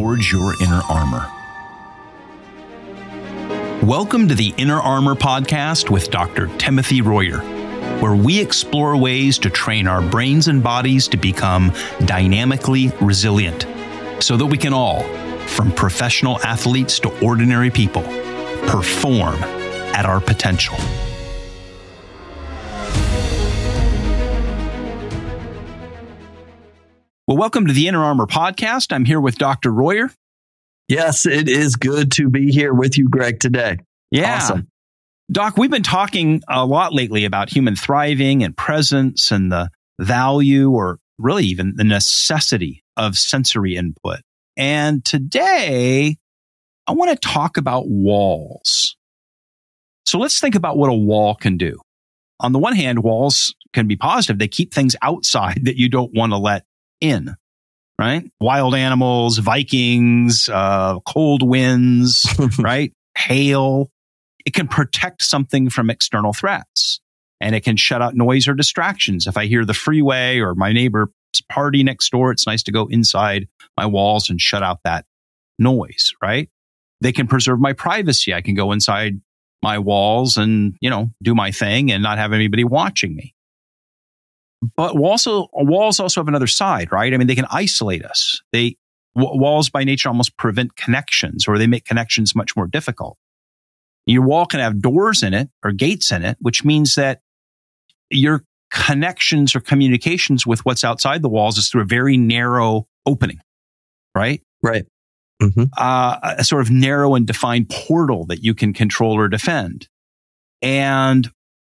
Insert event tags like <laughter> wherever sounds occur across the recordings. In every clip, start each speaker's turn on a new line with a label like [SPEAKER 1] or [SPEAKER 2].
[SPEAKER 1] forge your inner armor. Welcome to the Inner Armor Podcast with Dr. Timothy Royer, where we explore ways to train our brains and bodies to become dynamically resilient so that we can all, from professional athletes to ordinary people, perform at our potential. Well, welcome to the Inner Armor Podcast. I'm here with Dr. Royer.
[SPEAKER 2] Yes, it is good to be here with you, Greg, today.
[SPEAKER 1] Yeah. Awesome. Doc, we've been talking a lot lately about human thriving and presence and the value or really even the necessity of sensory input. And today I want to talk about walls. So let's think about what a wall can do. On the one hand, walls can be positive. They keep things outside <laughs> that you don't want to let in, right? Wild animals, Vikings, uh, cold winds, <laughs> right? Hail. It can protect something from external threats and it can shut out noise or distractions. If I hear the freeway or my neighbor's party next door, it's nice to go inside my walls and shut out that noise, right? They can preserve my privacy. I can go inside my walls and, you know, do my thing and not have anybody watching me. But also, walls also have another side, right? I mean, they can isolate us. They, walls by nature almost prevent connections or they make connections much more difficult. Your wall can have doors in it or gates in it, which means that your connections or communications with what's outside the walls is through a very narrow opening, right?
[SPEAKER 2] Right.
[SPEAKER 1] Mm-hmm. Uh, a sort of narrow and defined portal that you can control or defend. And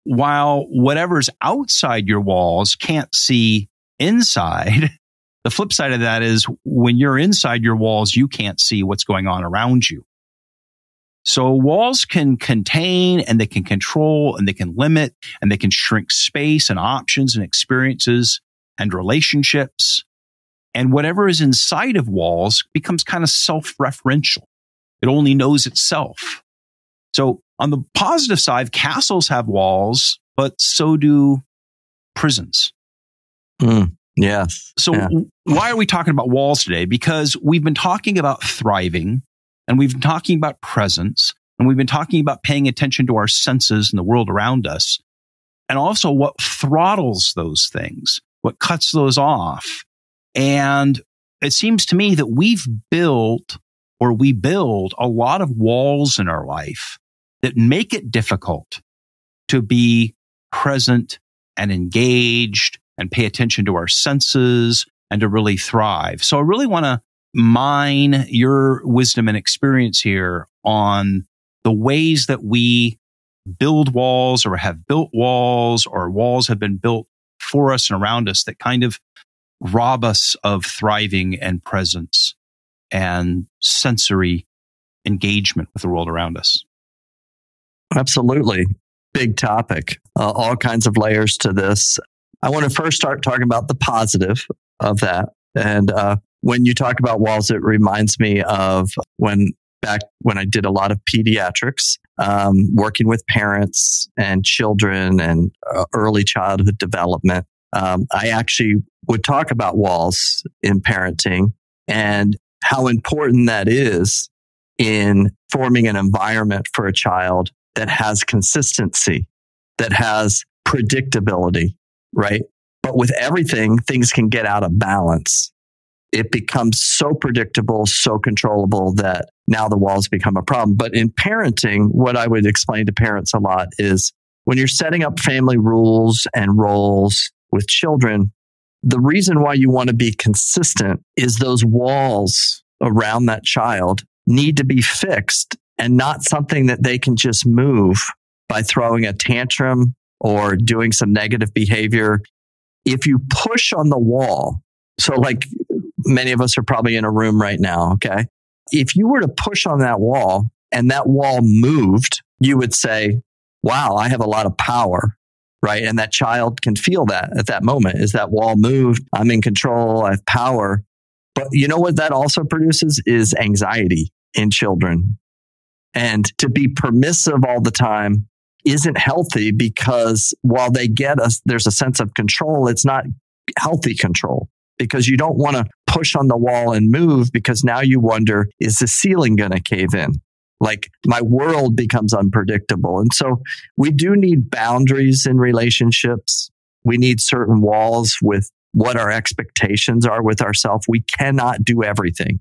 [SPEAKER 1] while whatever's outside your walls can't see inside, <laughs> the flip side of that is when you're inside your walls, you can't see what's going on around you. So walls can contain and they can control and they can limit and they can shrink space and options and experiences and relationships. And whatever is inside of walls becomes kind of self-referential. It only knows itself. So on the positive side, castles have walls, but so do prisons.
[SPEAKER 2] Mm, yes.
[SPEAKER 1] So
[SPEAKER 2] yeah.
[SPEAKER 1] why are we talking about walls today? Because we've been talking about thriving and we've been talking about presence and we've been talking about paying attention to our senses and the world around us and also what throttles those things, what cuts those off. And it seems to me that we've built or we build a lot of walls in our life that make it difficult to be present and engaged and pay attention to our senses and to really thrive. So I really want to mine your wisdom and experience here on the ways that we build walls or have built walls or walls have been built for us and around us that kind of rob us of thriving and presence and sensory engagement with the world around us.
[SPEAKER 2] Absolutely. Big topic. Uh, all kinds of layers to this. I want to first start talking about the positive of that. And uh, when you talk about walls, it reminds me of when back when I did a lot of pediatrics, um, working with parents and children and uh, early childhood development. Um, I actually would talk about walls in parenting and how important that is in forming an environment for a child that has consistency, that has predictability, right? But with everything, things can get out of balance. It becomes so predictable, so controllable that now the walls become a problem. But in parenting, what I would explain to parents a lot is when you're setting up family rules and roles with children, the reason why you want to be consistent is those walls around that child need to be fixed and not something that they can just move by throwing a tantrum or doing some negative behavior. If you push on the wall, so like many of us are probably in a room right now, okay? If you were to push on that wall and that wall moved, you would say, wow, I have a lot of power, right? And that child can feel that at that moment. Is that wall moved? I'm in control. I have power. But you know what that also produces is anxiety in children. And to be permissive all the time isn't healthy because while they get us, there's a sense of control. It's not healthy control because you don't want to push on the wall and move because now you wonder, is the ceiling going to cave in? Like my world becomes unpredictable. And so we do need boundaries in relationships. We need certain walls with what our expectations are with ourselves. We cannot do everything.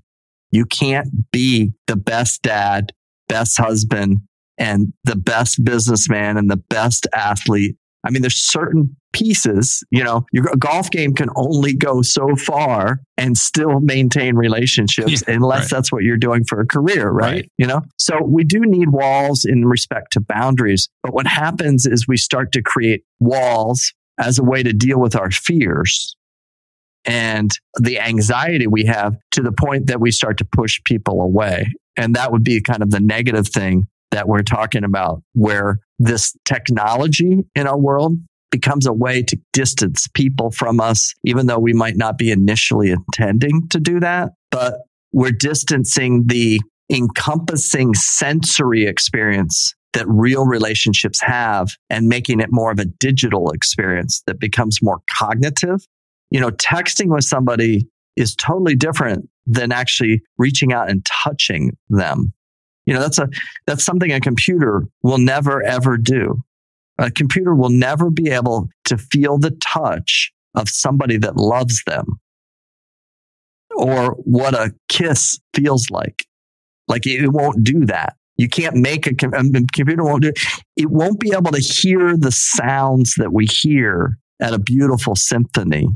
[SPEAKER 2] You can't be the best dad, best husband, and the best businessman and the best athlete. I mean, there's certain pieces, you know, your golf game can only go so far and still maintain relationships yeah, unless right. that's what you're doing for a career, right? right? You know, so we do need walls in respect to boundaries. But what happens is we start to create walls as a way to deal with our fears and the anxiety we have to the point that we start to push people away. And that would be kind of the negative thing that we're talking about, where this technology in our world becomes a way to distance people from us, even though we might not be initially intending to do that. But we're distancing the encompassing sensory experience that real relationships have and making it more of a digital experience that becomes more cognitive. You know, texting with somebody is totally different than actually reaching out and touching them. You know, that's a, that's something a computer will never ever do. A computer will never be able to feel the touch of somebody that loves them or what a kiss feels like. Like it won't do that. You can't make a, a computer won't do it. It won't be able to hear the sounds that we hear at a beautiful symphony.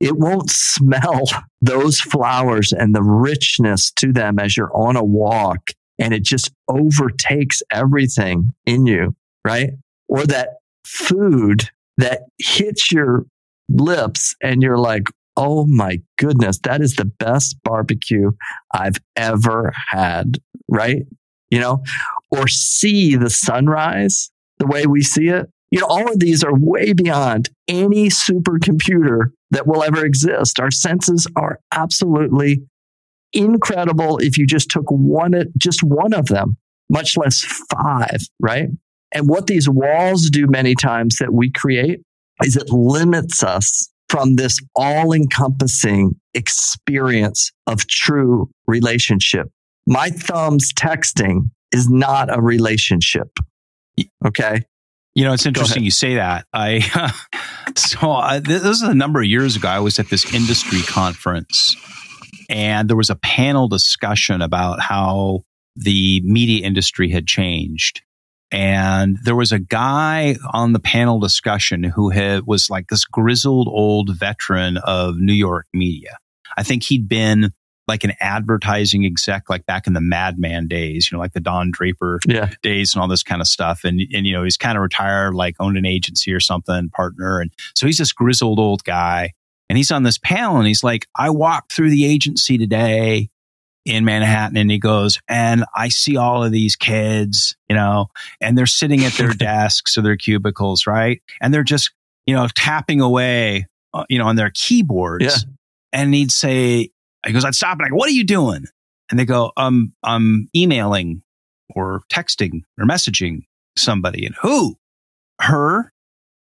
[SPEAKER 2] It won't smell <laughs> those flowers and the richness to them as you're on a walk and it just overtakes everything in you, right? Or that food that hits your lips and you're like, oh my goodness, that is the best barbecue I've ever had, right? You know, or see the sunrise the way we see it. You know, all of these are way beyond any supercomputer that will ever exist. Our senses are absolutely incredible if you just took one, just one of them, much less five, right? And what these walls do many times that we create is it limits us from this all encompassing experience of true relationship. My thumbs texting is not a relationship. Okay.
[SPEAKER 1] You know, it's interesting you say that. I, <laughs> so I, this is a number of years ago. I was at this industry conference and there was a panel discussion about how the media industry had changed. And there was a guy on the panel discussion who had, was like this grizzled old veteran of New York media. I think he'd been like an advertising exec, like back in the Mad Men days, you know, like the Don Draper yeah. days and all this kind of stuff. And, and, you know, he's kind of retired, like owned an agency or something, partner. And so he's this grizzled old guy. And he's on this panel and he's like, I walked through the agency today in Manhattan and he goes, and I see all of these kids, you know, and they're sitting at their <laughs> desks or their cubicles, right? And they're just, you know, tapping away, uh, you know, on their keyboards. Yeah. And he'd say, he goes, I'd stop and I go, what are you doing? And they go, um, I'm emailing or texting or messaging somebody. And who? Her?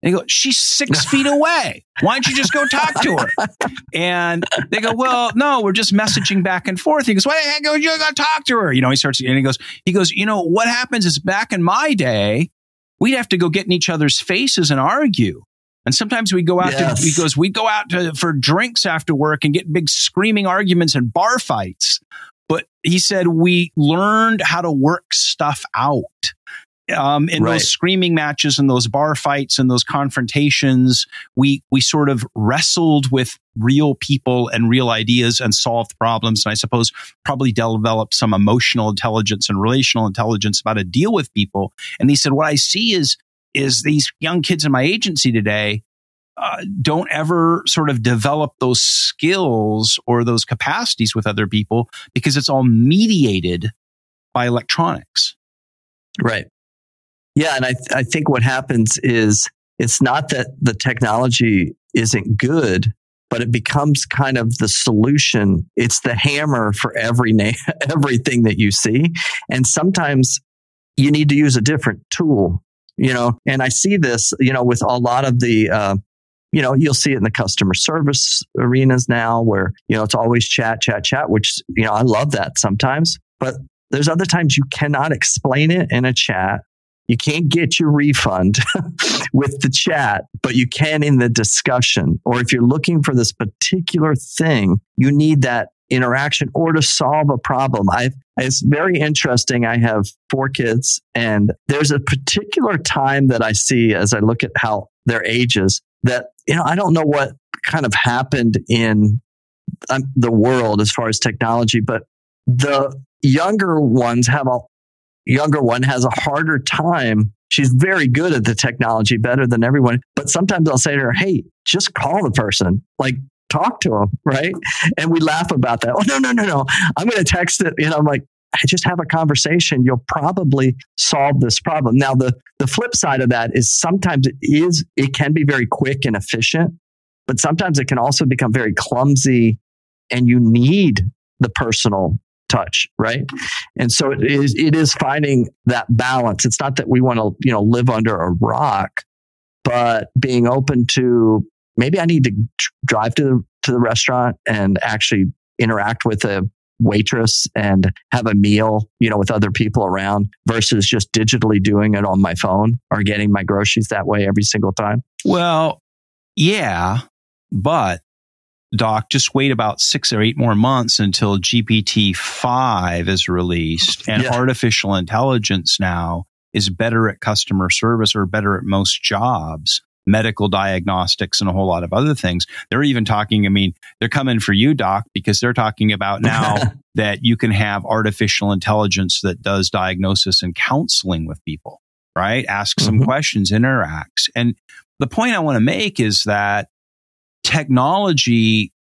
[SPEAKER 1] And he goes, she's six <laughs> feet away. Why don't you just go talk to her? And they go, well, no, we're just messaging back and forth. He goes, why the heck don't you go talk to her? You know, he starts, and he goes, he goes, you know, what happens is back in my day, we'd have to go get in each other's faces and argue. And sometimes we go out yes. to, he goes, we go out to, for drinks after work and get big screaming arguments and bar fights. But he said we learned how to work stuff out um, in right. those screaming matches and those bar fights and those confrontations, we we sort of wrestled with real people and real ideas and solved problems. And I suppose probably developed some emotional intelligence and relational intelligence about how to deal with people. And he said, what I see is is these young kids in my agency today uh, don't ever sort of develop those skills or those capacities with other people because it's all mediated by electronics.
[SPEAKER 2] Right. Yeah. And I, th- I think what happens is it's not that the technology isn't good, but it becomes kind of the solution. It's the hammer for every na- <laughs> everything that you see. And sometimes you need to use a different tool, you know, and I see this, you know, with a lot of the, uh, you know, you'll see it in the customer service arenas now where, you know, it's always chat, chat, chat, which, you know, I love that sometimes. But there's other times you cannot explain it in a chat. You can't get your refund <laughs> with the chat, but you can in the discussion. Or if you're looking for this particular thing, you need that interaction or to solve a problem. I, it's very interesting. I have four kids and there's a particular time that I see as I look at how their ages that, you know, I don't know what kind of happened in um, the world as far as technology, but the younger ones have a younger one has a harder time. She's very good at the technology, better than everyone. But sometimes I'll say to her, Hey, just call the person. Like, talk to them, <laughs> right? And we laugh about that. <laughs> Oh, no, no, no, no. I'm going to text it. You know, I'm like, I just have a conversation. You'll probably solve this problem. Now, the, the flip side of that is sometimes it is, it can be very quick and efficient, but sometimes it can also become very clumsy and you need the personal touch, right? And so it is, it is finding that balance. It's not that we want to, you know, live under a rock, but being open to maybe I need to drive to the, to the restaurant and actually interact with a waitress and have a meal, you know, with other people around versus just digitally doing it on my phone or getting my groceries that way every single time?
[SPEAKER 1] Well, yeah, but Doc, just wait about six or eight more months until GPT 5 is released and yeah. artificial intelligence now is better at customer service or better at most jobs medical diagnostics and a whole lot of other things. They're even talking, I mean, they're coming for you, doc, because they're talking about now <laughs> that you can have artificial intelligence that does diagnosis and counseling with people, right? Ask some mm-hmm. questions, interacts. And the point I want to make is that technology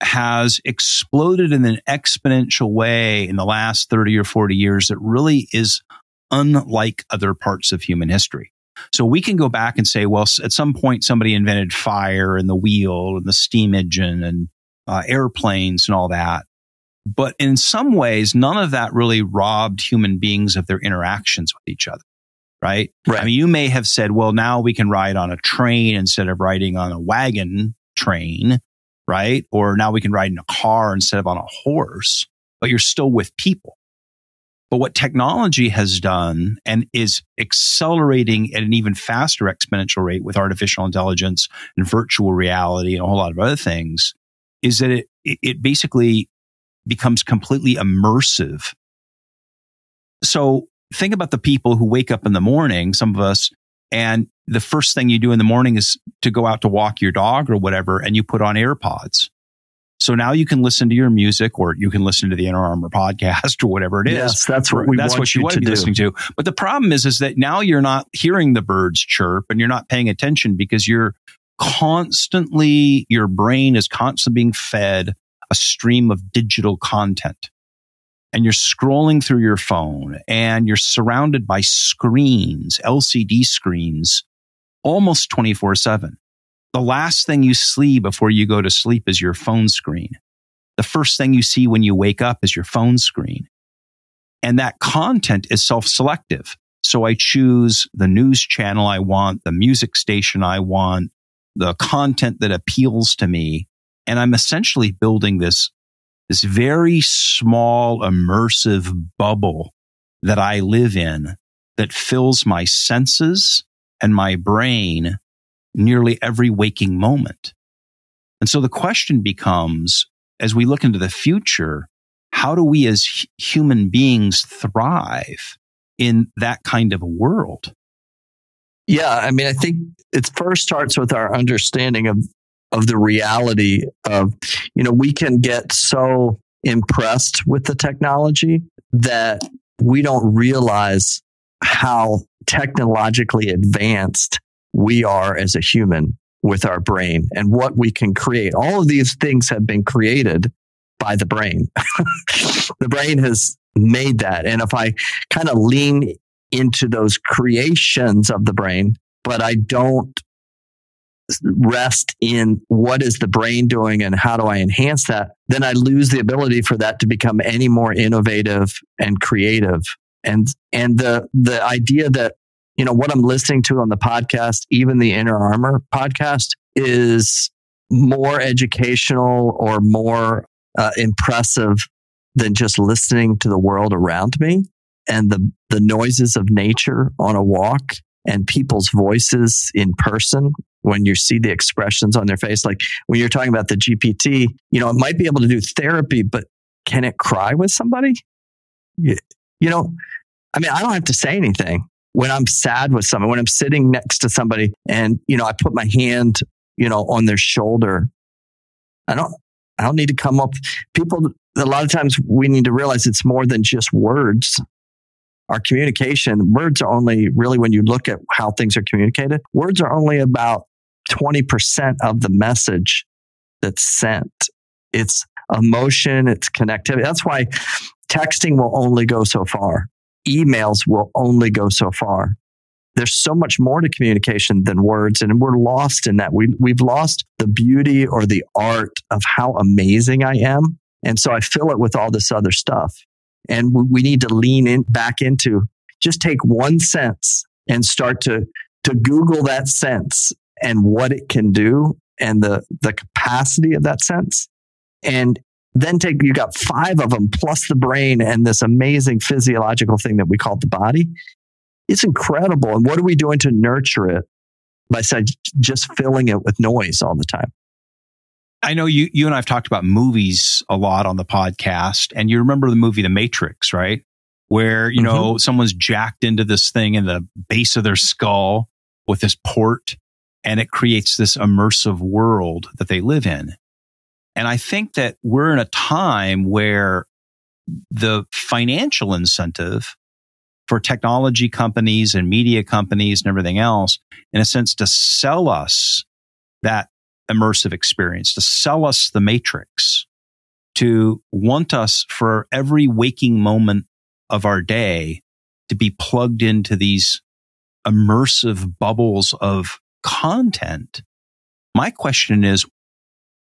[SPEAKER 1] has exploded in an exponential way in the last 30 or 40 years that really is unlike other parts of human history. So we can go back and say, well, at some point somebody invented fire and the wheel and the steam engine and uh, airplanes and all that. But in some ways, none of that really robbed human beings of their interactions with each other. Right? right. I mean, you may have said, well, now we can ride on a train instead of riding on a wagon train, right? Or now we can ride in a car instead of on a horse, but you're still with people. But what technology has done and is accelerating at an even faster exponential rate with artificial intelligence and virtual reality and a whole lot of other things is that it, it basically becomes completely immersive. So think about the people who wake up in the morning, some of us, and the first thing you do in the morning is to go out to walk your dog or whatever, and you put on AirPods. So now you can listen to your music or you can listen to the Inner Armor podcast <laughs> or whatever it is.
[SPEAKER 2] Yes, that's what we
[SPEAKER 1] that's what you,
[SPEAKER 2] you
[SPEAKER 1] want to be
[SPEAKER 2] do.
[SPEAKER 1] listening to. But the problem is, is that now you're not hearing the birds chirp and you're not paying attention because you're constantly, your brain is constantly being fed a stream of digital content. And you're scrolling through your phone and you're surrounded by screens, LCD screens, almost 24 7. The last thing you see before you go to sleep is your phone screen. The first thing you see when you wake up is your phone screen. And that content is self selective. So I choose the news channel I want, the music station I want, the content that appeals to me. And I'm essentially building this, this very small immersive bubble that I live in that fills my senses and my brain nearly every waking moment. And so the question becomes, as we look into the future, how do we as human beings thrive in that kind of a world?
[SPEAKER 2] Yeah, I mean, I think it first starts with our understanding of of the reality of, you know, we can get so impressed with the technology that we don't realize how technologically advanced we are as a human with our brain and what we can create. All of these things have been created by the brain. <laughs> the brain has made that. And if I kind of lean into those creations of the brain, but I don't rest in what is the brain doing and how do I enhance that, then I lose the ability for that to become any more innovative and creative. And, and the, the idea that you know, what I'm listening to on the podcast, even the Inner Armor podcast, is more educational or more uh, impressive than just listening to the world around me and the, the noises of nature on a walk and people's voices in person when you see the expressions on their face. Like when you're talking about the GPT, you know, it might be able to do therapy, but can it cry with somebody? You, you know, I mean, I don't have to say anything when I'm sad with someone, when I'm sitting next to somebody and, you know, I put my hand, you know, on their shoulder. I don't, I don't need to come up. People, a lot of times we need to realize it's more than just words. Our communication, words are only really when you look at how things are communicated, words are only about 20% of the message that's sent. It's emotion, it's connectivity. That's why texting will only go so far. Emails will only go so far. There's so much more to communication than words, and we're lost in that. We, we've lost the beauty or the art of how amazing I am. And so I fill it with all this other stuff. And we, we need to lean in back into just take one sense and start to, to Google that sense and what it can do and the, the capacity of that sense. And then take, you got five of them plus the brain and this amazing physiological thing that we call the body. It's incredible. And what are we doing to nurture it by just filling it with noise all the time?
[SPEAKER 1] I know you, you and I've talked about movies a lot on the podcast and you remember the movie The Matrix, right? Where, you mm-hmm. know, someone's jacked into this thing in the base of their skull with this port and it creates this immersive world that they live in. And I think that we're in a time where the financial incentive for technology companies and media companies and everything else, in a sense, to sell us that immersive experience, to sell us the matrix, to want us for every waking moment of our day to be plugged into these immersive bubbles of content. My question is,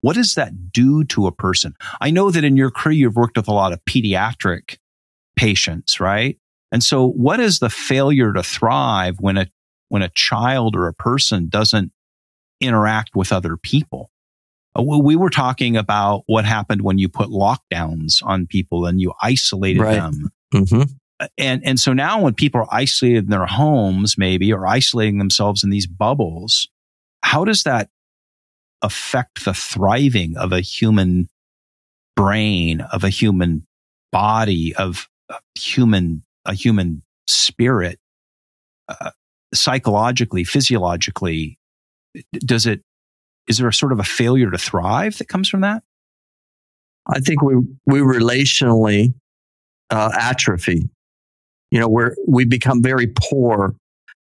[SPEAKER 1] what does that do to a person? I know that in your career, you've worked with a lot of pediatric patients, right? And so what is the failure to thrive when a, when a child or a person doesn't interact with other people? Uh, we were talking about what happened when you put lockdowns on people and you isolated right. them. Mm-hmm. Uh, and, and so now when people are isolated in their homes, maybe, or isolating themselves in these bubbles, how does that affect the thriving of a human brain, of a human body, of a human, a human spirit, uh, psychologically, physiologically? Does it, is there a sort of a failure to thrive that comes from that?
[SPEAKER 2] I think we, we relationally uh, atrophy. You know, we're, we become very poor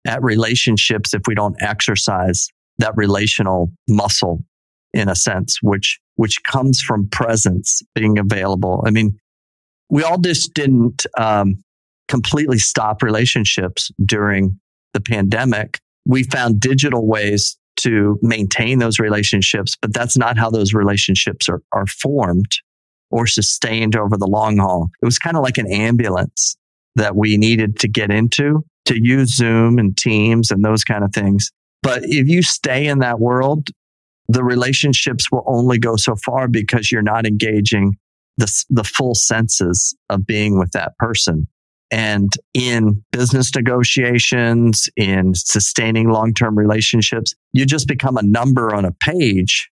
[SPEAKER 2] at relationships if we don't exercise that relational muscle in a sense, which, which comes from presence being available. I mean, we all just didn't, um, completely stop relationships during the pandemic. We found digital ways to maintain those relationships, but that's not how those relationships are, are formed or sustained over the long haul. It was kind of like an ambulance that we needed to get into to use Zoom and Teams and those kind of things. But if you stay in that world, the relationships will only go so far because you're not engaging the, the full senses of being with that person. And in business negotiations, in sustaining long-term relationships, you just become a number on a page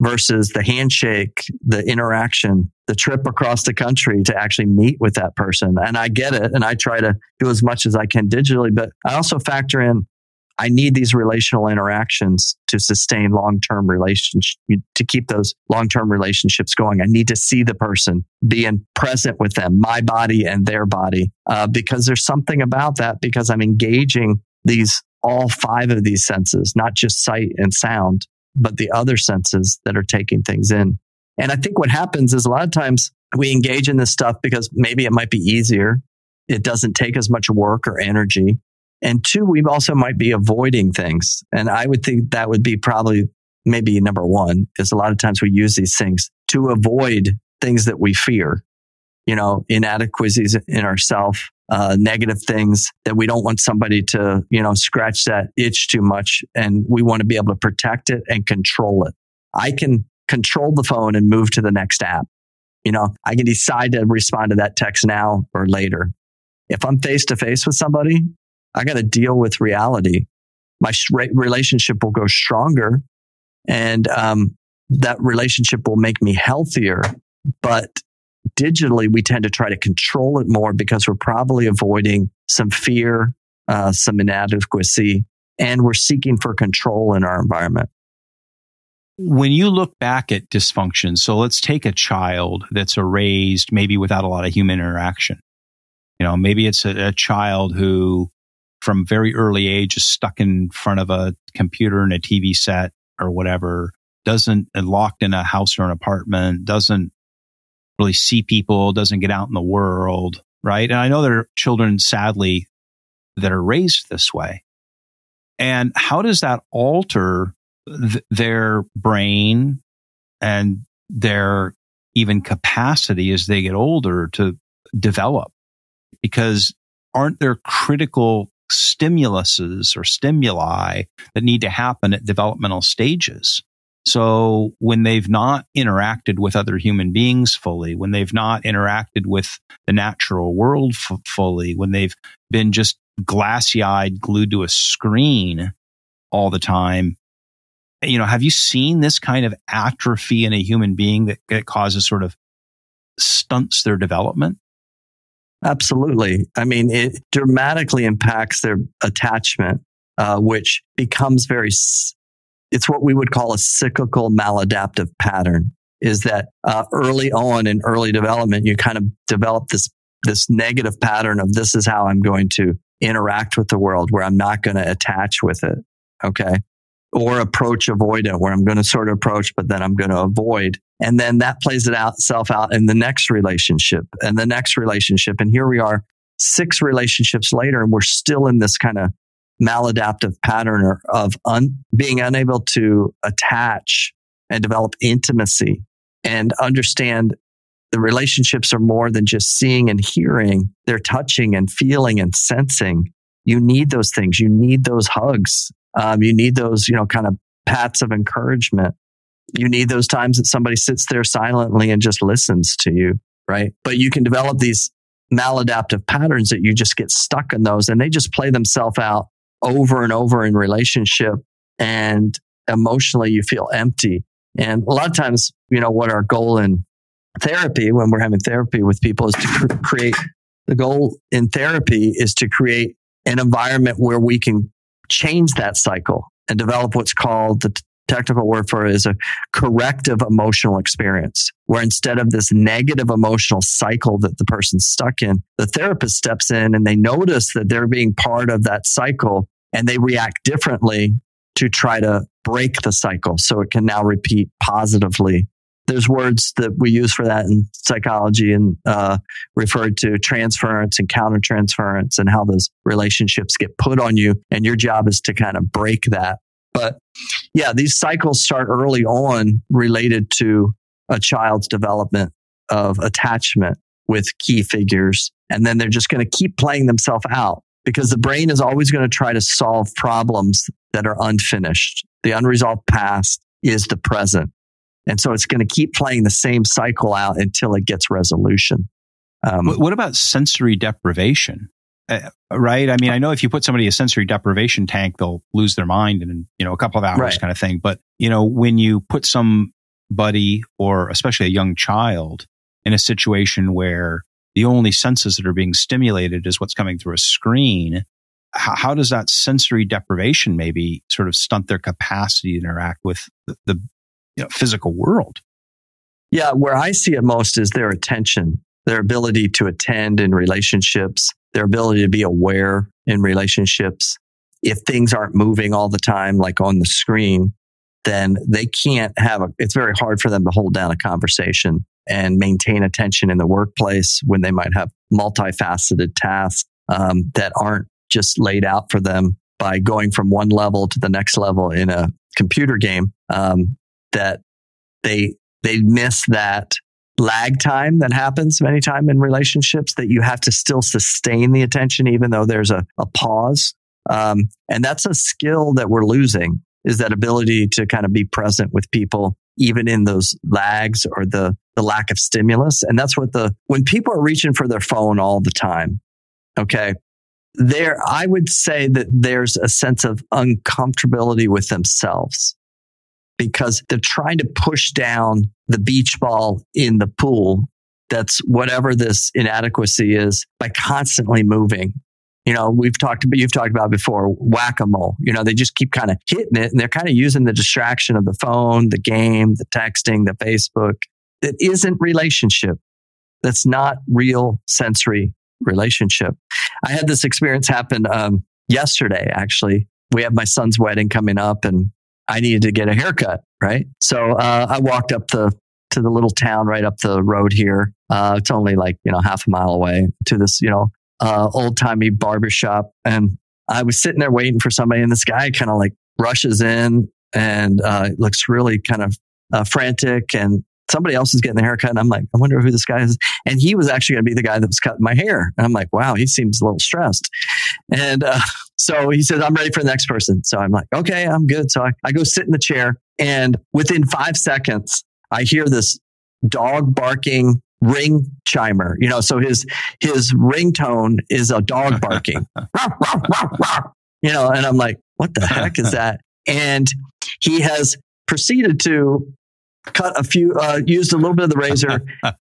[SPEAKER 2] versus the handshake, the interaction, the trip across the country to actually meet with that person. And I get it. And I try to do as much as I can digitally, but I also factor in I need these relational interactions to sustain long-term relationships, to keep those long-term relationships going. I need to see the person, being present with them, my body and their body, uh, because there's something about that because I'm engaging these, all five of these senses, not just sight and sound, but the other senses that are taking things in. And I think what happens is a lot of times we engage in this stuff because maybe it might be easier. It doesn't take as much work or energy. And two, we also might be avoiding things. And I would think that would be probably maybe number one is a lot of times we use these things to avoid things that we fear, you know, inadequacies in ourself, uh, negative things that we don't want somebody to, you know, scratch that itch too much. And we want to be able to protect it and control it. I can control the phone and move to the next app. You know, I can decide to respond to that text now or later. If I'm face to face with somebody, I got to deal with reality. My relationship will go stronger and um, that relationship will make me healthier. But digitally, we tend to try to control it more because we're probably avoiding some fear, uh, some inadequacy, and we're seeking for control in our environment.
[SPEAKER 1] When you look back at dysfunction, so let's take a child that's raised maybe without a lot of human interaction. You know, maybe it's a, a child who from very early age is stuck in front of a computer and a TV set or whatever, doesn't and locked in a house or an apartment, doesn't really see people, doesn't get out in the world, right? And I know there are children, sadly, that are raised this way. And how does that alter th- their brain and their even capacity as they get older to develop? Because aren't there critical stimuluses or stimuli that need to happen at developmental stages? So when they've not interacted with other human beings fully, when they've not interacted with the natural world f- fully, when they've been just glassy eyed, glued to a screen all the time, you know, have you seen this kind of atrophy in a human being that, that causes sort of stunts their development?
[SPEAKER 2] Absolutely. I mean, it dramatically impacts their attachment, uh, which becomes very it's what we would call a cyclical maladaptive pattern is that uh, early on in early development, you kind of develop this, this negative pattern of this is how I'm going to interact with the world where I'm not going to attach with it. Okay. Or approach avoidant where I'm going to sort of approach, but then I'm going to avoid. And then that plays itself out in the next relationship and the next relationship. And here we are six relationships later and we're still in this kind of maladaptive pattern of un, being unable to attach and develop intimacy and understand the relationships are more than just seeing and hearing. They're touching and feeling and sensing. You need those things. You need those hugs. Um, you need those, you know, kind of pats of encouragement. You need those times that somebody sits there silently and just listens to you, right? But you can develop these maladaptive patterns that you just get stuck in those and they just play themselves out over and over in relationship and emotionally you feel empty. And a lot of times, you know, what our goal in therapy, when we're having therapy with people is to cr- create the goal in therapy is to create an environment where we can change that cycle and develop what's called the technical word for it is a corrective emotional experience, where instead of this negative emotional cycle that the person's stuck in, the therapist steps in and they notice that they're being part of that cycle and they react differently to try to break the cycle so it can now repeat positively. There's words that we use for that in psychology and uh, referred to transference and countertransference and how those relationships get put on you. And your job is to kind of break that but yeah, these cycles start early on related to a child's development of attachment with key figures. And then they're just going to keep playing themselves out because the brain is always going to try to solve problems that are unfinished. The unresolved past is the present. And so it's going to keep playing the same cycle out until it gets resolution.
[SPEAKER 1] Um, what about sensory deprivation? Uh, right? I mean, I know if you put somebody a sensory deprivation tank, they'll lose their mind in, you know, a couple of hours right. kind of thing. But, you know, when you put somebody or especially a young child in a situation where the only senses that are being stimulated is what's coming through a screen, how, how does that sensory deprivation maybe sort of stunt their capacity to interact with the, the you know, physical world?
[SPEAKER 2] Yeah, where I see it most is their attention, their ability to attend in relationships, their ability to be aware in relationships. If things aren't moving all the time, like on the screen, then they can't have a, it's very hard for them to hold down a conversation and maintain attention in the workplace when they might have multifaceted tasks um, that aren't just laid out for them by going from one level to the next level in a computer game um, that they they miss that lag time that happens many time in relationships that you have to still sustain the attention even though there's a, a pause. Um, and that's a skill that we're losing is that ability to kind of be present with people even in those lags or the the lack of stimulus and that's what the when people are reaching for their phone all the time okay there i would say that there's a sense of uncomfortability with themselves because they're trying to push down the beach ball in the pool that's whatever this inadequacy is by constantly moving you know, we've talked about, you've talked about before, whack a mole. You know, they just keep kind of hitting it and they're kind of using the distraction of the phone, the game, the texting, the Facebook that isn't relationship. That's not real sensory relationship. I had this experience happen um, yesterday, actually. We have my son's wedding coming up and I needed to get a haircut, right? So uh, I walked up the to the little town right up the road here. Uh, it's only like you know half a mile away to this you know uh, old timey barbershop. And I was sitting there waiting for somebody, and this guy kind of like rushes in and uh, looks really kind of uh, frantic. And somebody else is getting the haircut. And I'm like, I wonder who this guy is. And he was actually going to be the guy that was cutting my hair. And I'm like, wow, he seems a little stressed. And uh, so he says, I'm ready for the next person. So I'm like, okay, I'm good. So I, I go sit in the chair. And within five seconds, I hear this dog barking ring chimer. You know, so his his ringtone is a dog <laughs> barking. you know, and I'm like, what the heck is that? And he has proceeded to cut a few, uh, used a little bit of the razor, <laughs>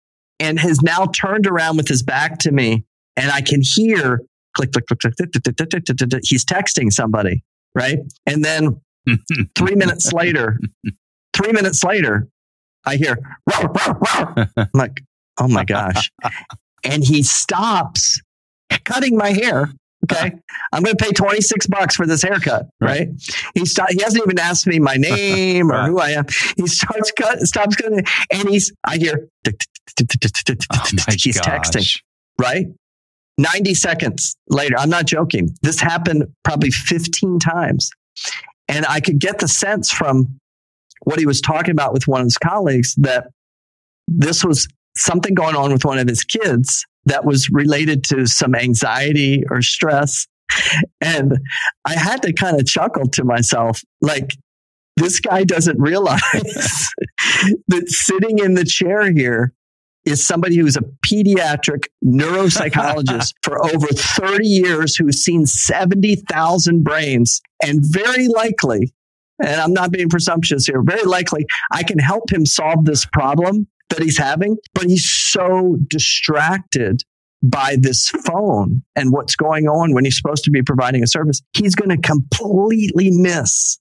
[SPEAKER 2] and has now turned around with his back to me, and I can hear click click click click. He's texting somebody, right? And then <laughs> three minutes later, three minutes later, I hear, I'm like, Oh my gosh. <laughs> and he stops cutting my hair. Okay. I'm going to pay 26 bucks for this haircut. Right. He st- he hasn't even asked me my name or who I am. He starts cut, stops cutting and he's, I hear, oh he's texting. Right. 90 seconds later. I'm not joking. This happened probably 15 times. And I could get the sense from what he was talking about with one of his colleagues that this was something going on with one of his kids that was related to some anxiety or stress. And I had to kind of chuckle to myself, like, this guy doesn't realize <laughs> that sitting in the chair here is somebody who's a pediatric neuropsychologist <laughs> for over 30 years who's seen 70,000 brains and very likely, and I'm not being presumptuous here, very likely I can help him solve this problem that he's having, but he's so distracted by this phone and what's going on when he's supposed to be providing a service. He's going to completely miss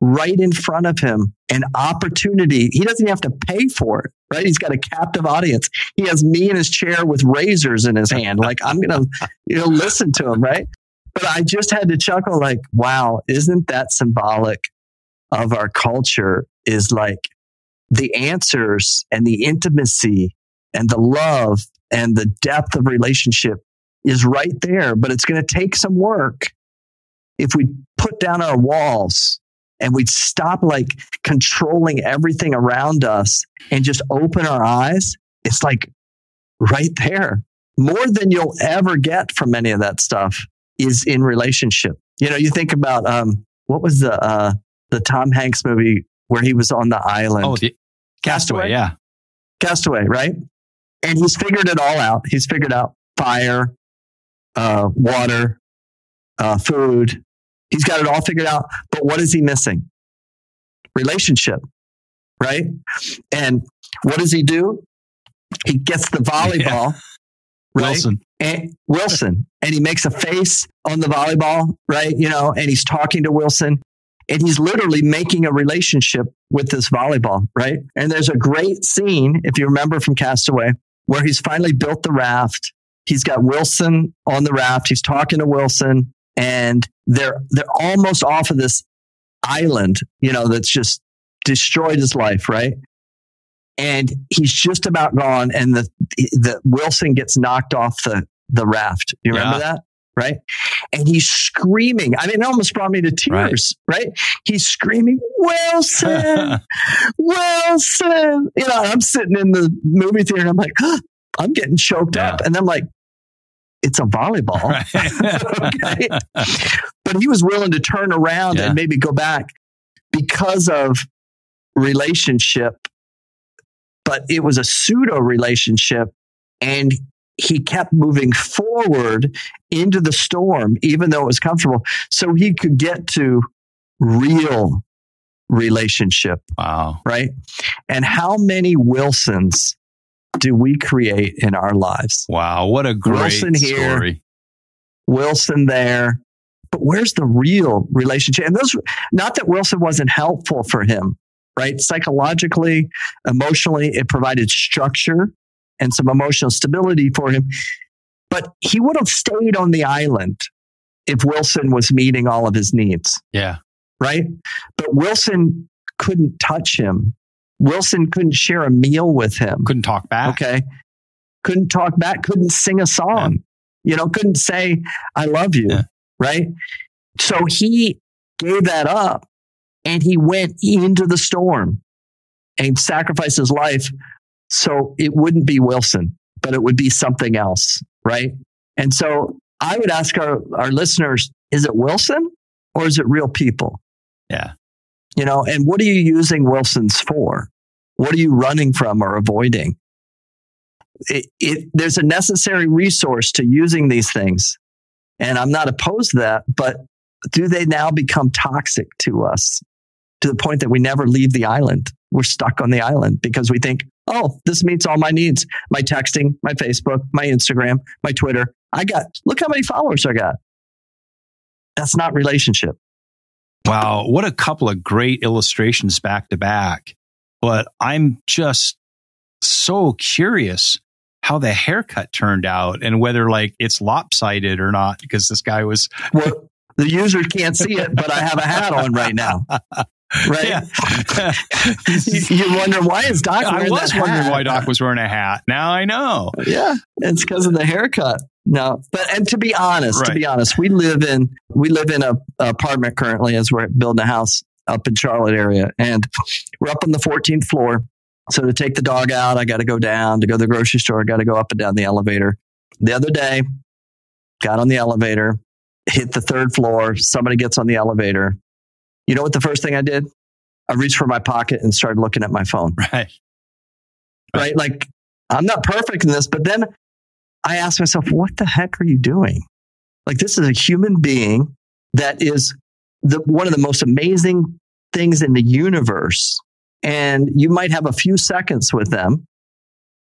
[SPEAKER 2] right in front of him an opportunity. He doesn't have to pay for it, right? He's got a captive audience. He has me in his chair with razors in his hand. Like I'm going to, you know, listen to him, right? But I just had to chuckle like, wow, isn't that symbolic of our culture is like the answers and the intimacy and the love and the depth of relationship is right there, but it's going to take some work. If we put down our walls and we'd stop like controlling everything around us and just open our eyes, it's like right there. More than you'll ever get from any of that stuff is in relationship. You know, you think about um, what was the uh, the Tom Hanks movie where he was on the island?
[SPEAKER 1] Oh, the Cast Away, yeah.
[SPEAKER 2] Cast Away, right? And he's figured it all out. He's figured out fire, uh, water, uh, food. He's got it all figured out. But what is he missing? Relationship, right? And what does he do? He gets the volleyball, yeah. right?
[SPEAKER 1] Wilson.
[SPEAKER 2] And Wilson. And he makes a face on the volleyball, right? You know, and he's talking to Wilson and he's literally making a relationship with this volleyball, right? And there's a great scene, if you remember from Cast Away, where he's finally built the raft. He's got Wilson on the raft. He's talking to Wilson and they're, they're almost off of this island, you know, that's just destroyed his life, right? And he's just about gone and the, the Wilson gets knocked off the, the raft. You remember yeah. that? right? And he's screaming. I mean, it almost brought me to tears, right? right? He's screaming, Wilson, <laughs> Wilson. You know, I'm sitting in the movie theater and I'm like, oh, <gasps> I'm getting choked yeah. up. And I'm like, it's a volleyball. Right. okay. <laughs> But he was willing to turn around yeah. and maybe go back because of relationship, but it was a pseudo relationship. And he kept moving forward into the storm, even though it was comfortable, so he could get to real relationship.
[SPEAKER 1] Wow.
[SPEAKER 2] Right. And how many Wilsons do we create in our lives?
[SPEAKER 1] Wow. What a great
[SPEAKER 2] Wilson
[SPEAKER 1] here, story.
[SPEAKER 2] Wilson there. But where's the real relationship? And those, not that Wilson wasn't helpful for him, right? Psychologically, emotionally, it provided structure and some emotional stability for him. But he would have stayed on the island if Wilson was meeting all of his needs.
[SPEAKER 1] Yeah.
[SPEAKER 2] Right. But Wilson couldn't touch him. Wilson couldn't share a meal with him.
[SPEAKER 1] Couldn't talk back.
[SPEAKER 2] Okay. Couldn't talk back. Couldn't sing a song. Yeah. You know, couldn't say, I love you. Yeah. Right. So he gave that up and he went into the storm and sacrificed his life so it wouldn't be Wilson, but it would be something else, right? And so I would ask our, our listeners, is it Wilson or is it real people?
[SPEAKER 1] Yeah.
[SPEAKER 2] You know, and what are you using Wilson's for? What are you running from or avoiding? It, it, there's a necessary resource to using these things. And I'm not opposed to that, but do they now become toxic to us to the point that we never leave the island? We're stuck on the island because we think, oh, this meets all my needs. My texting, my Facebook, my Instagram, my Twitter. I got, look how many followers I got. That's not relationship.
[SPEAKER 1] Wow. What a couple of great illustrations back to back. But I'm just so curious how the haircut turned out and whether like it's lopsided or not because this guy was
[SPEAKER 2] well the user can't see it but i have a hat on right now <laughs> right? Yeah. <laughs> you wonder why is Doc? I
[SPEAKER 1] was wondering why Doc was wearing a hat. Now I know.
[SPEAKER 2] Yeah, it's because of the haircut. No, but and to be honest, right. to be honest, we live in we live in a, a apartment currently as we're building a house up in Charlotte area, and we're up on the 14th floor. So to take the dog out, I got to go down. To go to the grocery store, I got to go up and down the elevator. The other day, got on the elevator, hit the third floor. Somebody gets on the elevator. You know what the first thing I did? I reached for my pocket and started looking at my phone.
[SPEAKER 1] Right.
[SPEAKER 2] Right. right? Like, I'm not perfect in this, but then I asked myself, what the heck are you doing? Like, this is a human being that is the, one of the most amazing things in the universe. And you might have a few seconds with them.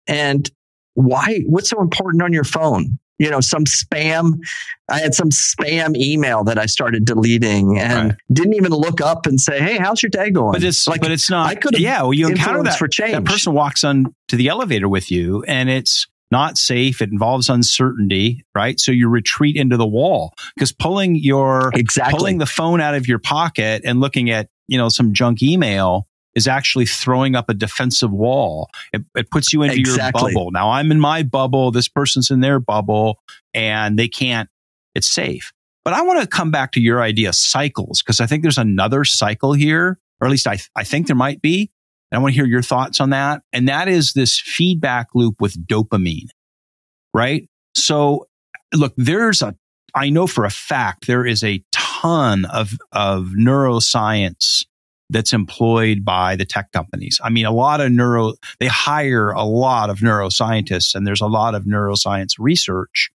[SPEAKER 2] And why? What's so important on your phone? you know, some spam. I had some spam email that I started deleting and right. didn't even look up and say, "Hey, how's your day going?"
[SPEAKER 1] But it's like, but it's not. I could yeah. Well, you encounter that
[SPEAKER 2] for change.
[SPEAKER 1] That person walks on to the elevator with you, and it's not safe. It involves uncertainty, right? So you retreat into the wall because pulling your
[SPEAKER 2] exactly
[SPEAKER 1] pulling the phone out of your pocket and looking at you know some junk email is actually throwing up a defensive wall. It, it puts you into exactly. your bubble. Now I'm in my bubble. This person's in their bubble and they can't, it's safe. But I want to come back to your idea cycles because I think there's another cycle here, or at least I, I think there might be. I want to hear your thoughts on that. And that is this feedback loop with dopamine, right? So look, there's a, I know for a fact there is a ton of, of neuroscience that's employed by the tech companies. I mean, a lot of neuro, they hire a lot of neuroscientists and there's a lot of neuroscience research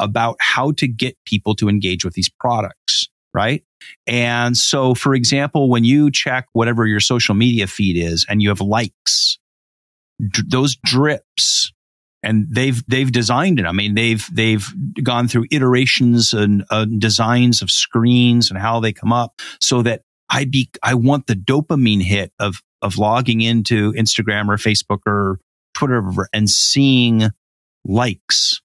[SPEAKER 1] about how to get people to engage with these products. Right. And so, for example, when you check whatever your social media feed is and you have likes, d- those drips and they've they've designed it. I mean, they've they've gone through iterations and uh, designs of screens and how they come up so that I be, I want the dopamine hit of, of logging into Instagram or Facebook or Twitter and seeing likes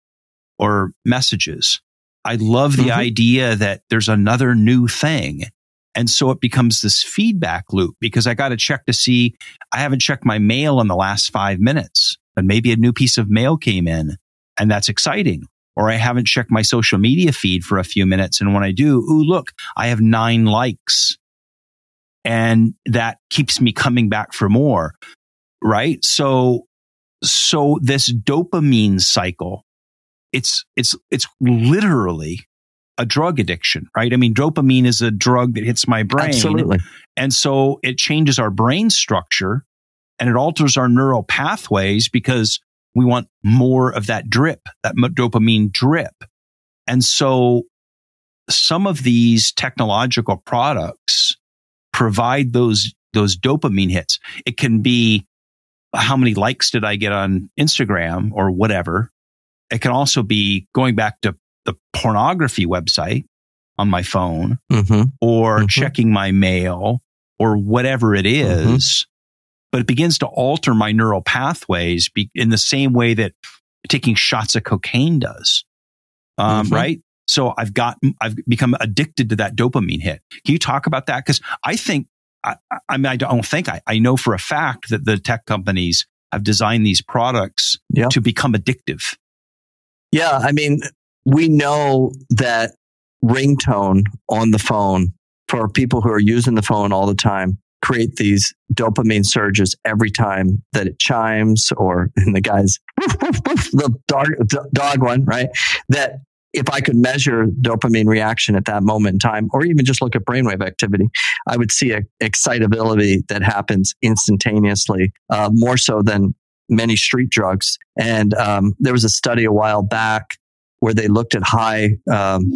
[SPEAKER 1] or messages. I love the mm-hmm. idea that there's another new thing. And so it becomes this feedback loop because I got to check to see, I haven't checked my mail in the last five minutes, but maybe a new piece of mail came in and that's exciting. or I haven't checked my social media feed for a few minutes. And when I do, ooh, look, I have nine likes. And that keeps me coming back for more. Right. So, so this dopamine cycle, it's, it's, it's literally a drug addiction, right? I mean, dopamine is a drug that hits my brain.
[SPEAKER 2] Absolutely.
[SPEAKER 1] And so it changes our brain structure and it alters our neural pathways because we want more of that drip, that dopamine drip. And so some of these technological products provide those, those dopamine hits. It can be how many likes did I get on Instagram or whatever. It can also be going back to the pornography website on my phone mm-hmm. or mm-hmm. checking my mail or whatever it is, mm-hmm. Mm-hmm. But it begins to alter my neural pathways in the same way that taking shots of cocaine does. Um, mm-hmm. right. So I've got, I've become addicted to that dopamine hit. Can you talk about that? Cause I think, I, I mean, I don't think I, I know for a fact that the tech companies have designed these products yep. to become addictive.
[SPEAKER 2] Yeah. I mean, we know that ringtone on the phone for people who are using the phone all the time create these dopamine surges every time that it chimes or <laughs> in the guy's the dog, dog one, right? That if I could measure dopamine reaction at that moment in time, or even just look at brainwave activity, I would see a excitability that happens instantaneously, uh, more so than many street drugs. And um, there was a study a while back where they looked at high um,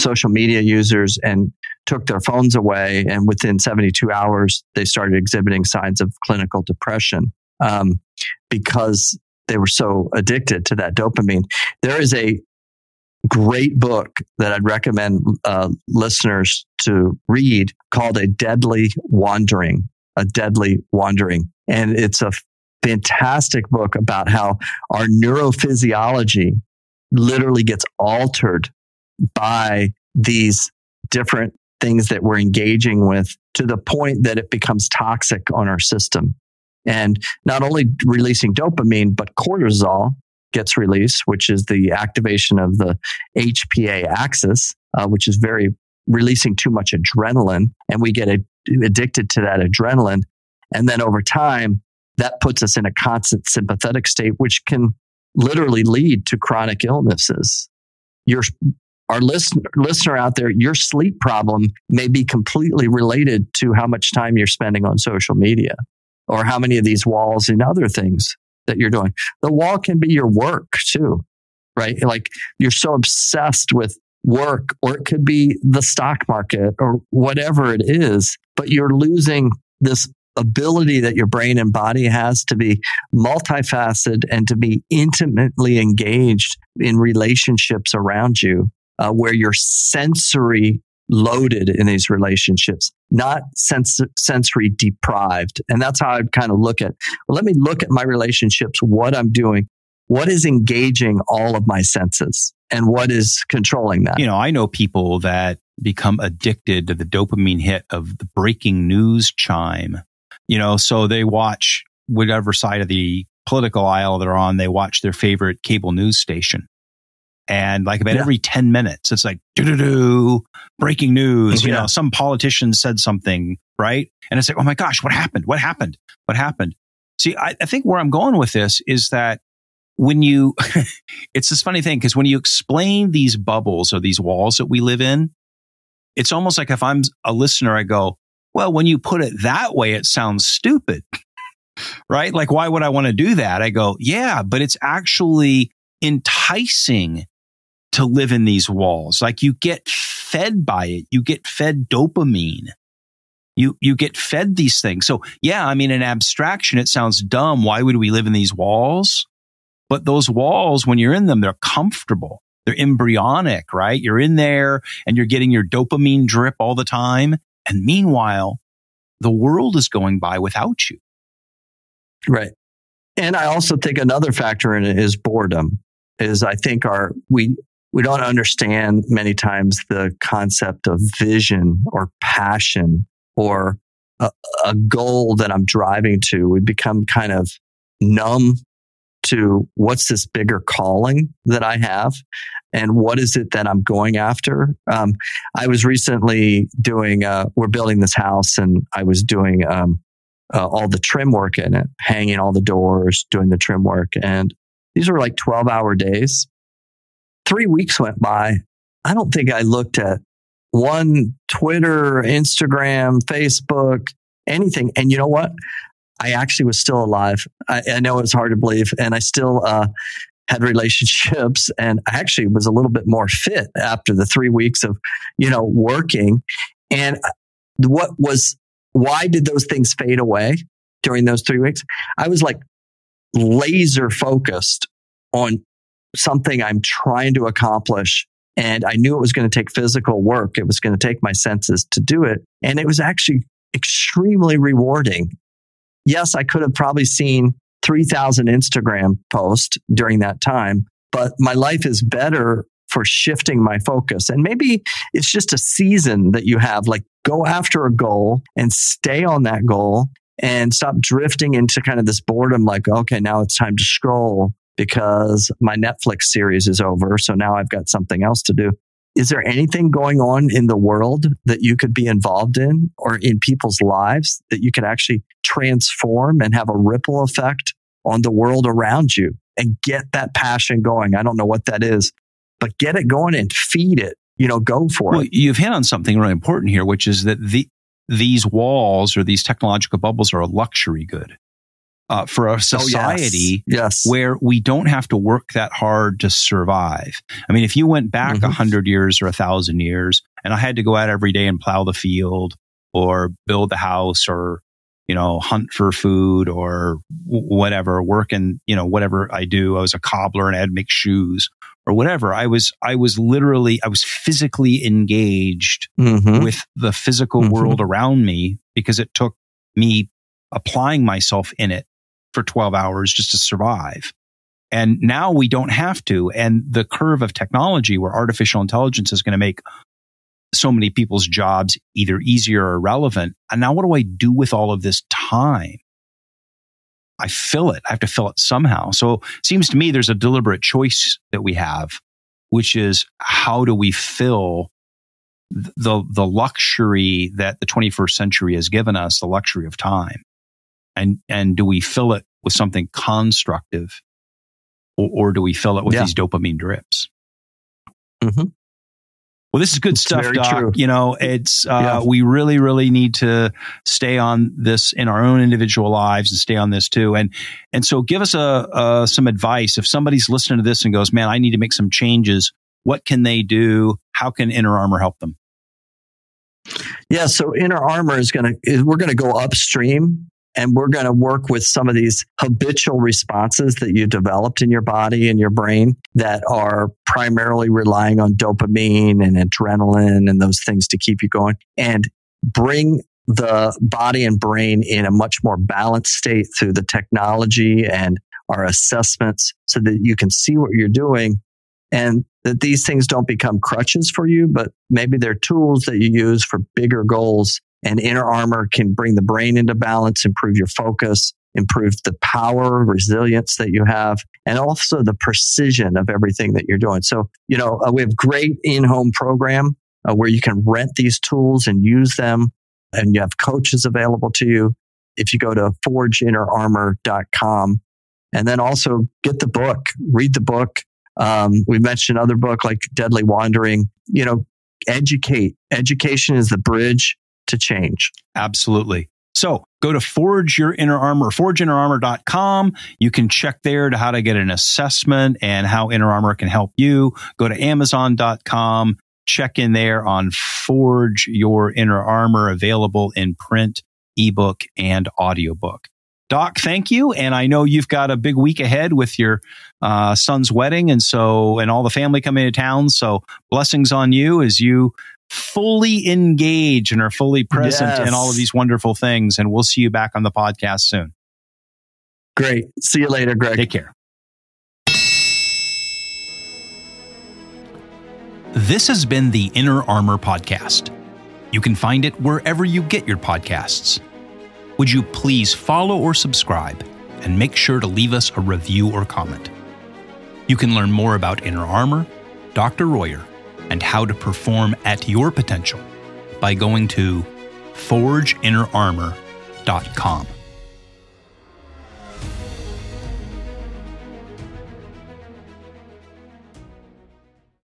[SPEAKER 2] social media users and took their phones away. And within 72 hours, they started exhibiting signs of clinical depression um, because they were so addicted to that dopamine. There is a great book that I'd recommend uh, listeners to read called A Deadly Wandering. A Deadly Wandering. And it's a fantastic book about how our neurophysiology literally gets altered by these different things that we're engaging with to the point that it becomes toxic on our system. And not only releasing dopamine, but cortisol gets released, which is the activation of the HPA axis, uh, which is very releasing too much adrenaline. And we get a, addicted to that adrenaline. And then over time, that puts us in a constant sympathetic state, which can literally lead to chronic illnesses. Your our listener, listener out there, your sleep problem may be completely related to how much time you're spending on social media or how many of these walls and other things that you're doing. The wall can be your work too, right? Like you're so obsessed with work or it could be the stock market or whatever it is, but you're losing this ability that your brain and body has to be multifaceted and to be intimately engaged in relationships around you, uh, where you're sensory loaded in these relationships, not sens- sensory deprived. And that's how I'd kind of look at, well, let me look at my relationships, what I'm doing, what is engaging all of my senses and what is controlling that.
[SPEAKER 1] You know, I know people that become addicted to the dopamine hit of the breaking news chime you know, so they watch whatever side of the political aisle they're on, they watch their favorite cable news station. And like about yeah. every 10 minutes, it's like, do do do, breaking news. You know, some politician said something, right? And it's like, oh my gosh, what happened? What happened? What happened? See, I, I think where I'm going with this is that when you, <laughs> it's this funny thing because when you explain these bubbles or these walls that we live in, it's almost like if I'm a listener, I go, well, when you put it that way, it sounds stupid, right? Like, why would I want to do that? I go, yeah, but it's actually enticing to live in these walls. Like you get fed by it. You get fed dopamine. You, you get fed these things. So yeah, I mean, in abstraction, it sounds dumb. Why would we live in these walls? But those walls, when you're in them, they're comfortable. They're embryonic, right? You're in there and you're getting your dopamine drip all the time. And meanwhile, the world is going by without you.
[SPEAKER 2] Right. And I also think another factor in it is boredom. Is I think our we we don't understand many times the concept of vision or passion or a, a goal that I'm driving to. We become kind of numb to what's this bigger calling that I have and what is it that I'm going after. Um, I was recently doing, uh, we're building this house and I was doing um, uh, all the trim work in it, hanging all the doors, doing the trim work. And these were like 12 hour days. Three weeks went by. I don't think I looked at one Twitter, Instagram, Facebook, anything. And you know what? I actually was still alive. I, I know it's hard to believe, and I still uh, had relationships, <laughs> and I actually was a little bit more fit after the three weeks of, you know, working. And uh, what was why did those things fade away during those three weeks? I was like laser focused on something I'm trying to accomplish. And I knew it was going to take physical work. It was going to take my senses to do it. And it was actually extremely rewarding. Yes, I could have probably seen 3,000 Instagram posts during that time, but my life is better for shifting my focus. And maybe it's just a season that you have, like go after a goal and stay on that goal and stop drifting into kind of this boredom, like, okay, now it's time to scroll because my Netflix series is over. So now I've got something else to do. Is there anything going on in the world that you could be involved in or in people's lives that you could actually transform and have a ripple effect on the world around you and get that passion going? I don't know what that is, but get it going and feed it. You know, go for it.
[SPEAKER 1] well,
[SPEAKER 2] it.
[SPEAKER 1] You've hit on something really important here, which is that the these walls or these technological bubbles are a luxury good uh, for a society
[SPEAKER 2] oh, yes.
[SPEAKER 1] yes. where we don't have to work that hard to survive. I mean, if you went back a mm-hmm. hundred years or a thousand years and I had to go out every day and plow the field or build the house or, you know, hunt for food or whatever, work in, you know, whatever I do. I was a cobbler and I had to make shoes or whatever. I was, I was literally, I was physically engaged mm-hmm. with the physical mm-hmm. world around me because it took me applying myself in it for 12 hours just to survive. And now we don't have to. And the curve of technology where artificial intelligence is going to make so many people's jobs either easier or relevant. And now what do I do with all of this time? I fill it. I have to fill it somehow. So it seems to me there's a deliberate choice that we have, which is how do we fill the, the luxury that the 21st century has given us, the luxury of time? And and do we fill it with something constructive or, or do we fill it with yeah. these dopamine drips mm-hmm. well this is good it's stuff doc true. you know it's uh, yeah. we really really need to stay on this in our own individual lives and stay on this too and and so give us a, a some advice if somebody's listening to this and goes man i need to make some changes what can they do how can inner armor help them
[SPEAKER 2] yeah, so inner armor is going to, we're going to go upstream and we're going to work with some of these habitual responses that you developed in your body and your brain that are primarily relying on dopamine and adrenaline and those things to keep you going and bring the body and brain in a much more balanced state through the technology and our assessments so that you can see what you're doing and that these things don't become crutches for you, but maybe they're tools that you use for bigger goals and inner armor can bring the brain into balance, improve your focus, improve the power, resilience that you have, and also the precision of everything that you're doing. So, you know, uh, we have great in-home program uh, where you can rent these tools and use them and you have coaches available to you. If you go to forgeinnerarmor.com and then also get the book, read the book. Um, we mentioned other book like Deadly Wandering, you know, educate. Education is the bridge to change.
[SPEAKER 1] Absolutely. So go to Forge Your Inner Armor, forgeinnerarmor.com. You can check there to how to get an assessment and how Inner Armor can help you. Go to amazon.com. Check in there on Forge Your Inner Armor, available in print, ebook, and audiobook. Doc, thank you. And I know you've got a big week ahead with your uh, son's wedding. And so, and all the family coming to town. So blessings on you as you fully engage and are fully present yes. in all of these wonderful things. And we'll see you back on the podcast soon.
[SPEAKER 2] Great. See you later, Greg.
[SPEAKER 1] Take care. This has been the Inner Armor Podcast. You can find it wherever you get your podcasts. Would you please follow or subscribe? and make sure to leave us a review or comment. You can learn more about Inner Armor, Dr. Royer, and how to perform at your potential by going to forgeinnerarmor.com.